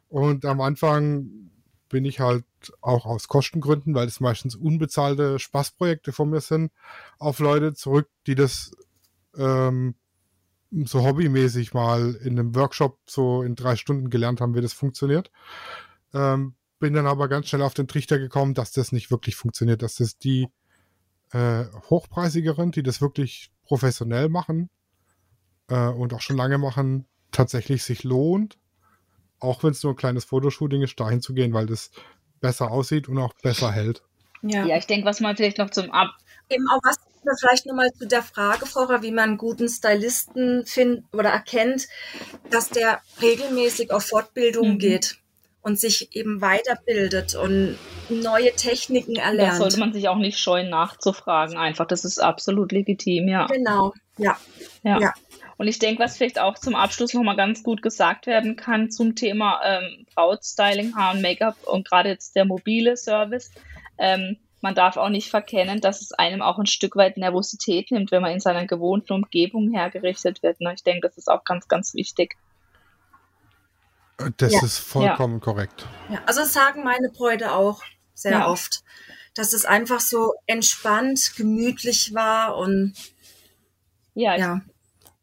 Und am Anfang bin ich halt auch aus Kostengründen, weil es meistens unbezahlte Spaßprojekte von mir sind, auf Leute zurück, die das ähm, so hobbymäßig mal in einem Workshop so in drei Stunden gelernt haben, wie das funktioniert. Ähm, bin dann aber ganz schnell auf den Trichter gekommen, dass das nicht wirklich funktioniert, dass das die äh, hochpreisigeren, die das wirklich professionell machen äh, und auch schon lange machen, tatsächlich sich lohnt, auch wenn es nur ein kleines Fotoshooting ist, dahin zu gehen, weil das besser aussieht und auch besser hält. Ja, ja ich denke, was man vielleicht noch zum Ab. Eben auch was vielleicht nochmal zu der Frage vorher, wie man einen guten Stylisten findet oder erkennt, dass der regelmäßig auf Fortbildung mhm. geht und sich eben weiterbildet und neue Techniken erlernt. Da sollte man sich auch nicht scheuen, nachzufragen. Einfach, das ist absolut legitim, ja. Genau, ja. ja. ja. Und ich denke, was vielleicht auch zum Abschluss nochmal ganz gut gesagt werden kann zum Thema ähm, Brautstyling, Haar und Make-up und gerade jetzt der mobile Service. Ähm, man darf auch nicht verkennen, dass es einem auch ein Stück weit Nervosität nimmt, wenn man in seiner gewohnten Umgebung hergerichtet wird. Ne? Ich denke, das ist auch ganz, ganz wichtig. Das ja. ist vollkommen ja. korrekt. Ja, also sagen meine Bräute auch sehr ja. oft, dass es einfach so entspannt, gemütlich war und ja, ja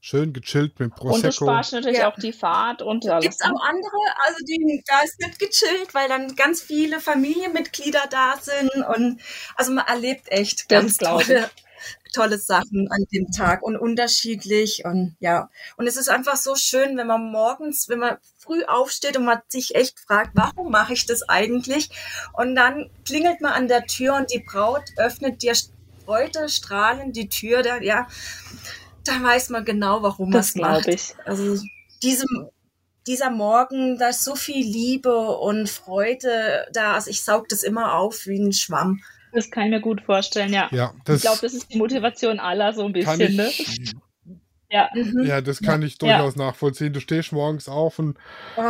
schön gechillt mit Prosecco. Und du sparst natürlich Ja. auch die Fahrt und alles. Gibt es auch andere, also die, da ist nicht gechillt, weil dann ganz viele Familienmitglieder da sind und also man erlebt echt Das ganz tolle, tolle Sachen an dem Tag und unterschiedlich und ja. Und es ist einfach so schön, wenn man morgens, wenn man früh aufsteht und man sich echt fragt, warum mache ich das eigentlich? Und dann klingelt man an der Tür und die Braut öffnet dir freudestrahlend die Tür, da, ja, da weiß man genau, warum man das es macht. glaube ich. Also diesem, dieser Morgen, da ist so viel Liebe und Freude da. Also ich saug das immer auf wie ein Schwamm. Das kann ich mir gut vorstellen, ja. Ja, ich glaube, das ist die Motivation aller so ein kann bisschen, ne? Ja. Mhm. ja, das kann ich durchaus nachvollziehen. Du stehst morgens auf und Oh,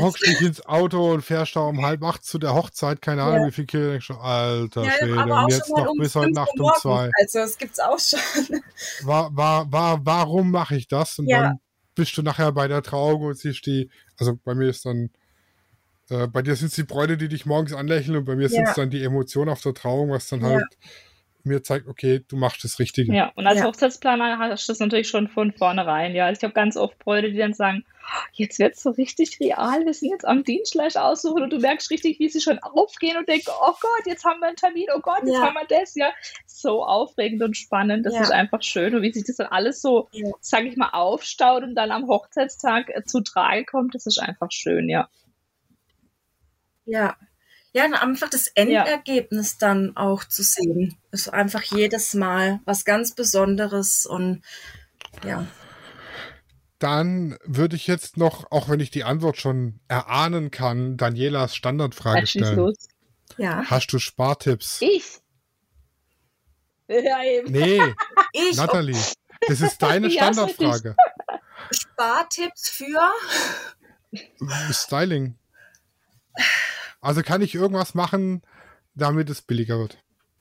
hockst dich ins Auto und fährst da um halb acht zu der Hochzeit, keine Ahnung, Ja. wie viel Kilometer, denkst du, alter Ja, Schwede, und jetzt noch um bis heute 5 Nacht um zwei. Also das gibt's auch schon. War, war, war, warum mache ich das? Und Ja. dann bist du nachher bei der Trauung und siehst die, also bei mir ist dann, äh, bei dir sind es die Bräute, die dich morgens anlächeln und bei mir sind Ja. es dann die Emotionen auf der Trauung, was dann Ja. halt mir zeigt, okay, du machst das Richtige. Ja, und als Ja. Hochzeitsplaner hast du das natürlich schon von vornherein. Ja, also ich habe ganz oft Bräute, die dann sagen, jetzt wird es so richtig real, wir sind jetzt am Dienstleister aussuchen und du merkst richtig, wie sie schon aufgehen und denken, oh Gott, jetzt haben wir einen Termin, oh Gott, jetzt Ja. haben wir das, ja. So aufregend und spannend, das Ja. ist einfach schön und wie sich das dann alles so, Ja. sag ich mal, aufstaut und dann am Hochzeitstag äh, zu Trage kommt, das ist einfach schön, ja. Ja. Ja, einfach das Endergebnis dann auch zu sehen. Ist einfach jedes Mal was ganz Besonderes und ja. Dann würde ich jetzt noch, auch wenn ich die Antwort schon erahnen kann, Danielas Standardfrage stellen. los. Ja. Hast du Spartipps? Ich? Ja, eben. Nee, Ich Nathalie, das ist deine Ja, Standardfrage. Spartipps für Styling. Also kann ich irgendwas machen, damit es billiger wird?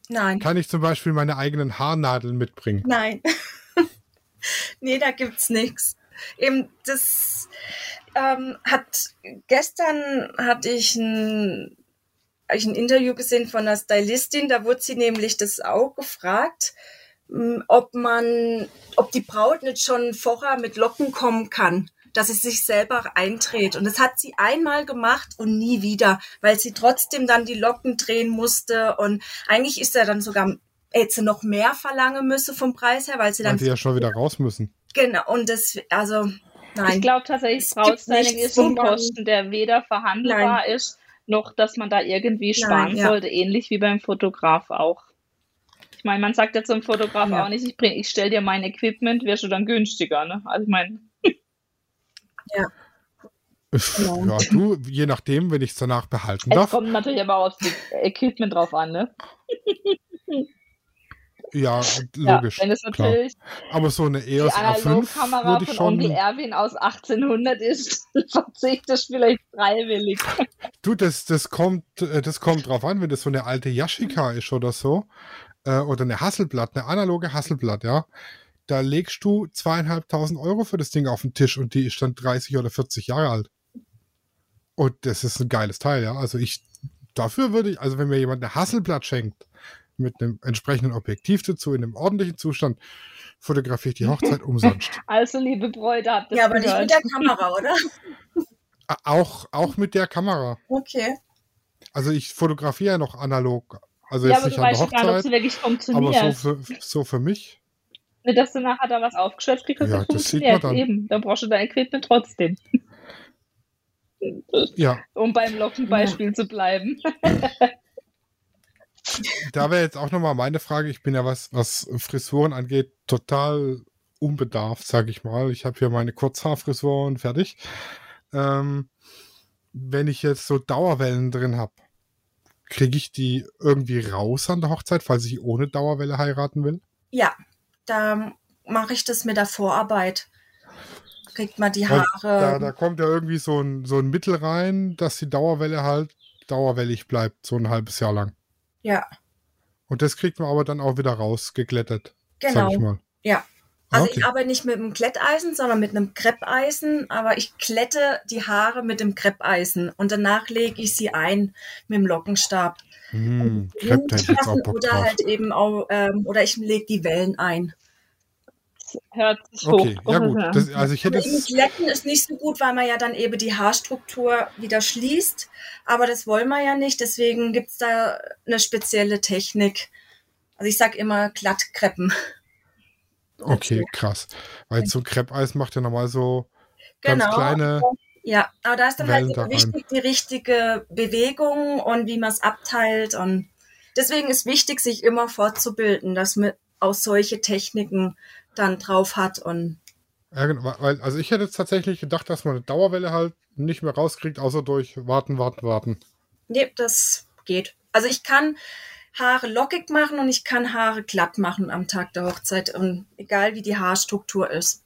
Nein. Kann ich zum Beispiel meine eigenen Haarnadeln mitbringen? Nein. nee, da gibt's nichts. Eben, das ähm, hat gestern hatte ich ein, hab ich ein Interview gesehen von einer Stylistin, da wurde sie nämlich das auch gefragt, ob man, ob die Braut nicht schon vorher mit Locken kommen kann, dass sie sich selber eindreht. Und das hat sie einmal gemacht und nie wieder, weil sie trotzdem dann die Locken drehen musste. Und eigentlich ist er dann sogar hätte sie noch mehr verlangen müssen vom Preis her, weil sie Weil dann sie ja schon wieder raus müssen. genau und das also nein Ich glaube tatsächlich, Brautstyling ist so ein Kosten, der weder verhandelbar ist, noch dass man da irgendwie sparen Nein, ja. sollte, ähnlich wie beim Fotograf auch. Ich meine, man sagt ja zum Fotograf Ja. auch nicht, ich, bring, ich stelle dir mein Equipment, wirst du dann günstiger. Ne? Also ich meine, Genau. Ja, du, je nachdem, wenn ich es danach behalten es darf. kommt natürlich aber aufs Equipment drauf an. Ne? Ja, Ja, logisch. wenn es klar. natürlich Aber so eine die EOS R5 Analogkamera würde ich von schon. Onkel Erwin aus 1800 ist, verzichtest vielleicht freiwillig. Du, das, das kommt, äh, das kommt drauf an, wenn das so eine alte Yashica ist oder so. Äh, oder eine Hasselblatt, eine analoge Hasselblatt, ja. Da legst du zweieinhalbtausend Euro für das Ding auf den Tisch und die ist dann 30 oder 40 Jahre alt. Und das ist ein geiles Teil, ja. Also ich, dafür würde ich, also wenn mir jemand eine Hasselblatt schenkt, mit einem entsprechenden Objektiv dazu, in einem ordentlichen Zustand, fotografiere ich die Hochzeit umsonst. Also, liebe Bräute, habt ihr ja aber nicht gehört. mit der Kamera oder Auch, auch mit der Kamera. okay Also ich fotografiere ja noch analog. Also Ja, jetzt aber nicht du an der gar nicht, Hochzeit, sie wirklich aber funktioniert. so für, so für mich. Nicht, dass du nachher da was aufgeschöpft kriegst, Ja, das das sieht funktioniert. man dann. Eben, dann brauchst du dein Equipment trotzdem. Ja, Um beim Lockenbeispiel zu bleiben. da wäre jetzt auch nochmal meine Frage. Ich bin ja was, was Frisuren angeht, total unbedarft, sage ich mal. Ich habe hier meine Kurzhaarfrisur und fertig. Ähm, wenn ich jetzt so Dauerwellen drin habe, kriege ich die irgendwie raus an der Hochzeit, falls ich ohne Dauerwelle heiraten will? ja da mache ich das mit der Vorarbeit. Kriegt man die Haare. Da, da kommt ja irgendwie so ein, so ein Mittel rein, dass die Dauerwelle halt dauerwellig bleibt, so ein halbes Jahr lang. ja. Und das kriegt man aber dann auch wieder rausgeglättet, sag genau. ich mal. ja Also Okay. ich arbeite nicht mit einem Kletteisen, sondern mit einem Kreppeisen, aber ich klette die Haare mit dem Kreppeisen und danach lege ich sie ein mit dem Lockenstab. Hm, Bock oder drauf. halt eben auch, ähm, oder ich lege die Wellen ein. Das hört sich Okay, hoch. ja gut. Das, also ich hätte jetzt, Glätten ist nicht so gut, weil man ja dann eben die Haarstruktur wieder schließt. Aber das wollen wir ja nicht. Deswegen gibt es da eine spezielle Technik. Also ich sag immer Glattkreppen. Okay, krass. Weil so ein Crepe-Eis macht ja normal so ganz Genau. kleine, Ja, aber da ist dann Wellen halt da rein. wichtig die richtige Bewegung und wie man es abteilt. Und deswegen ist wichtig, sich immer fortzubilden, dass man auch solche Techniken dann drauf hat. Und ja, genau, weil, also ich hätte jetzt tatsächlich gedacht, dass man eine Dauerwelle halt nicht mehr rauskriegt, außer durch warten, warten, warten. nee, das geht. Also ich kann Haare lockig machen und ich kann Haare glatt machen am Tag der Hochzeit. Und egal wie die Haarstruktur ist.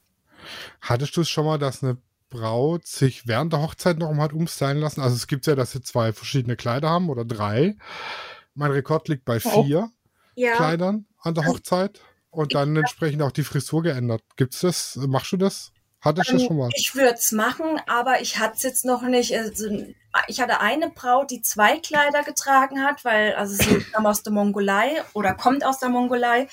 Hattest du es schon mal, dass eine Braut sich während der Hochzeit noch mal hat umstylen lassen? Also es gibt ja, dass sie zwei verschiedene Kleider haben oder drei. Mein Rekord liegt bei vier Ja, Kleidern an der Hochzeit und dann entsprechend auch die Frisur geändert. Gibt's das? Machst du das? Hattest du das schon mal? Ich würde es machen, aber ich hatte es jetzt noch nicht. Also, ich hatte eine Braut, die zwei Kleider getragen hat, weil also sie kam aus der Mongolei oder kommt aus der Mongolei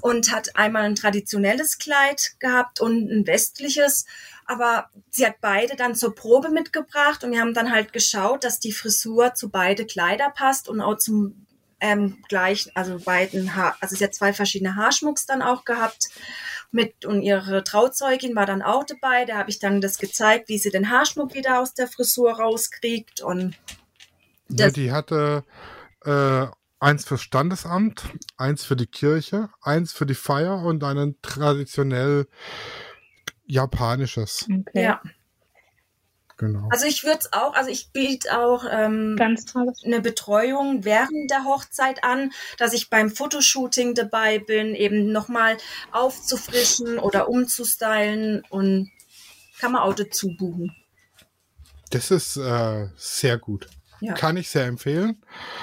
und hat einmal ein traditionelles Kleid gehabt und ein westliches. Aber sie hat beide dann zur Probe mitgebracht und wir haben dann halt geschaut, dass die Frisur zu beide Kleider passt und auch zum ähm, gleichen, also beiden Haar, also sie hat zwei verschiedene Haarschmucks dann auch gehabt mit und ihre Trauzeugin war dann auch dabei. Da habe ich dann das gezeigt, wie sie den Haarschmuck wieder aus der Frisur rauskriegt und Ja, die hatte äh, eins fürs Standesamt, eins für die Kirche, eins für die Feier und einen traditionell japanisches. Okay. ja. Genau. Also ich würde es auch, also ich biete auch ähm, eine Betreuung während der Hochzeit an, dass ich beim Fotoshooting dabei bin, eben nochmal aufzufrischen oder umzustylen und kann man auch dazu buchen. Das ist äh, sehr gut. Ja. Kann ich sehr empfehlen.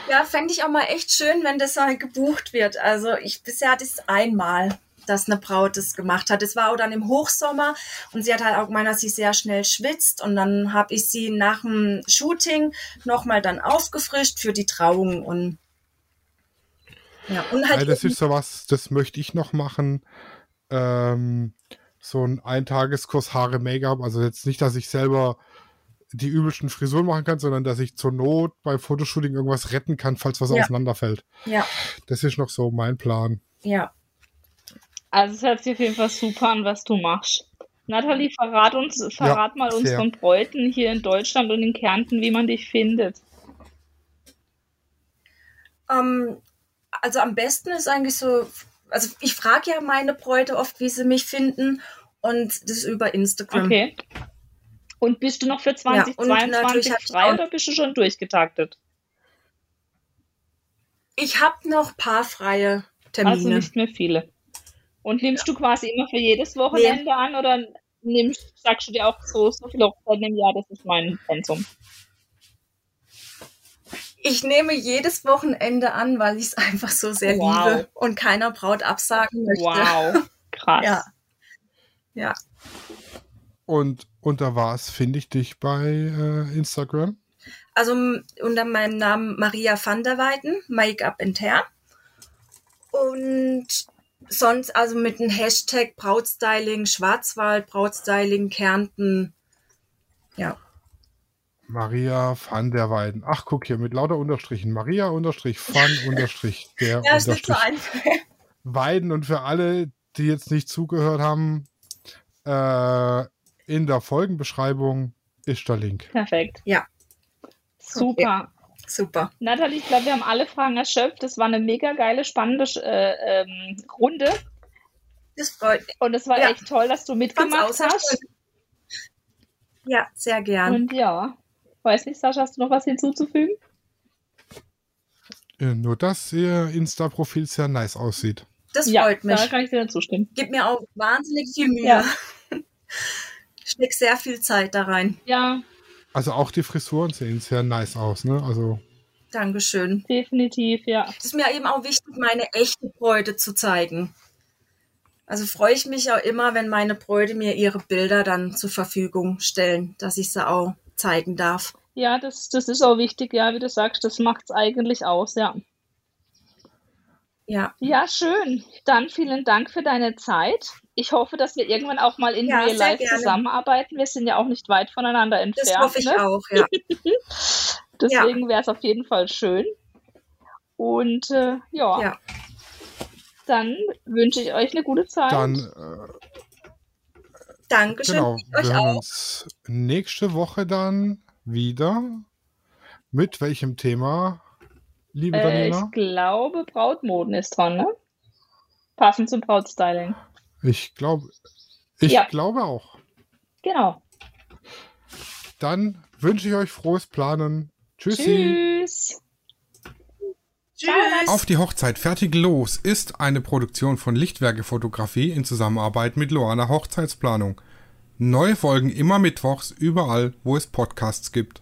Ja, fände ich auch mal echt schön, wenn das mal gebucht wird. Also ich bisher hatte es einmal, dass eine Braut das gemacht hat. Es war auch dann im Hochsommer und sie hat halt auch gemeint, dass sie sehr schnell schwitzt und dann habe ich sie nach dem Shooting nochmal dann aufgefrischt für die Trauung und ja, und halt Weil das ist sowas, das möchte ich noch machen. Ähm, so ein Eintageskurs Haare Make-up. Also jetzt nicht, dass ich selber die übelsten Frisuren machen kann, sondern dass ich zur Not beim Fotoshooting irgendwas retten kann, falls was Ja. auseinanderfällt. ja, Das ist noch so mein Plan. ja. Also es hört sich auf jeden Fall super an, was du machst. Nathalie, verrat uns, verrat mal sehr. unseren Bräuten hier in Deutschland und in Kärnten, wie man dich findet. Ähm, also am besten ist eigentlich so, also ich frage ja meine Bräute oft, wie sie mich finden und das über Instagram. Okay. Und bist du noch für und natürlich 2022 hab ich frei oder bist du schon durchgetaktet? Ich habe noch paar freie Termine. Also nicht mehr viele. Und nimmst du quasi immer für jedes Wochenende an oder nimmst, sagst du dir auch so, so viele Hochzeiten im Jahr, das ist mein Pensum? Ich nehme jedes Wochenende an, weil ich es einfach so sehr Wow. liebe und keiner Braut absagen möchte. Wow, krass. Ja. Ja. Und unter was finde ich dich bei äh, Instagram? Also unter meinem Namen Maria van der Weiden, Make-up and Hair. Und sonst also mit dem Hashtag Brautstyling Schwarzwald, Brautstyling Kärnten. Ja, Maria van der Weiden. Ach, guck hier, mit lauter Unterstrichen. Maria unterstrich van unterstrich der ja ist nicht so unterstrich einfach. Weiden. Und für alle, die jetzt nicht zugehört haben, äh, in der Folgenbeschreibung ist der Link. Perfekt. Ja. Super. Super. Nathalie, ich glaube, wir haben alle Fragen erschöpft. Das war eine mega geile, spannende äh, ähm, Runde. Das freut mich. Und es war Ja. echt toll, dass du mitgemacht hast. Ja, sehr gern. Und ja, weiß nicht, Sascha, hast du noch was hinzuzufügen? Äh, nur, dass ihr Insta-Profil sehr nice aussieht. Das ja, freut mich. da kann ich dir zustimmen. Gibt mir auch wahnsinnig viel Mühe. Ja. Ich steck sehr viel Zeit da rein. Ja, Also auch die Frisuren sehen sehr nice aus, ne? Also Dankeschön. definitiv, ja. Es ist mir eben auch wichtig, meine echte Bräute zu zeigen. Also freue ich mich auch immer, wenn meine Bräute mir ihre Bilder dann zur Verfügung stellen, dass ich sie auch zeigen darf. Ja, das, das ist auch wichtig, ja, wie du sagst, das macht es eigentlich aus, ja. Ja. Ja, schön. Dann vielen Dank für deine Zeit. Ich hoffe, dass wir irgendwann auch mal in Ja, Real Life gerne. zusammenarbeiten. Wir sind ja auch nicht weit voneinander entfernt. Das hoffe ich ne? auch, ja. Deswegen wäre es auf jeden Fall schön. Und äh, ja, Ja. dann wünsche ich euch eine gute Zeit. Dann, äh, Dankeschön. genau, Euch wir hören auch. uns nächste Woche dann wieder. Mit welchem Thema, liebe äh, Daniela? ich glaube, Brautmoden ist dran, ne? Passend zum Brautstyling. Ich glaube, ich Ja. glaube auch. Genau. Dann wünsche ich euch frohes Planen. Tschüssi. Tschüss. Tschüss. Auf die Hochzeit fertig los ist eine Produktion von Lichtwerke Fotografie in Zusammenarbeit mit Loana Hochzeitsplanung. Neue Folgen immer mittwochs überall, wo es Podcasts gibt.